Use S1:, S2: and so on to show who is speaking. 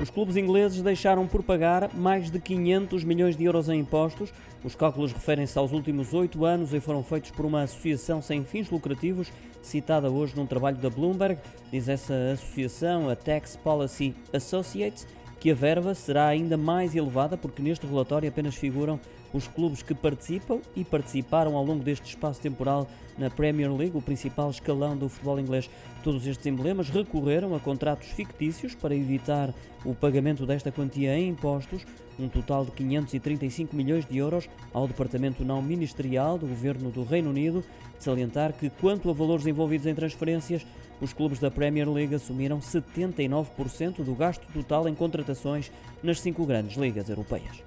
S1: Os clubes ingleses deixaram por pagar mais de 500 milhões de euros em impostos. Os cálculos referem-se aos últimos oito anos e foram feitos por uma associação sem fins lucrativos, citada hoje num trabalho da Bloomberg. Diz essa associação, a Tax Policy Associates, que a verba será ainda mais elevada porque neste relatório apenas figuram os clubes que participam e participaram ao longo deste espaço temporal na Premier League, o principal escalão do futebol inglês. Todos estes emblemas recorreram a contratos fictícios para evitar o pagamento desta quantia em impostos, um total de 535 milhões de euros ao Departamento Não Ministerial do Governo do Reino Unido. De salientar que, quanto a valores envolvidos em transferências, os clubes da Premier League assumiram 79% do gasto total em contratações nas cinco grandes ligas europeias.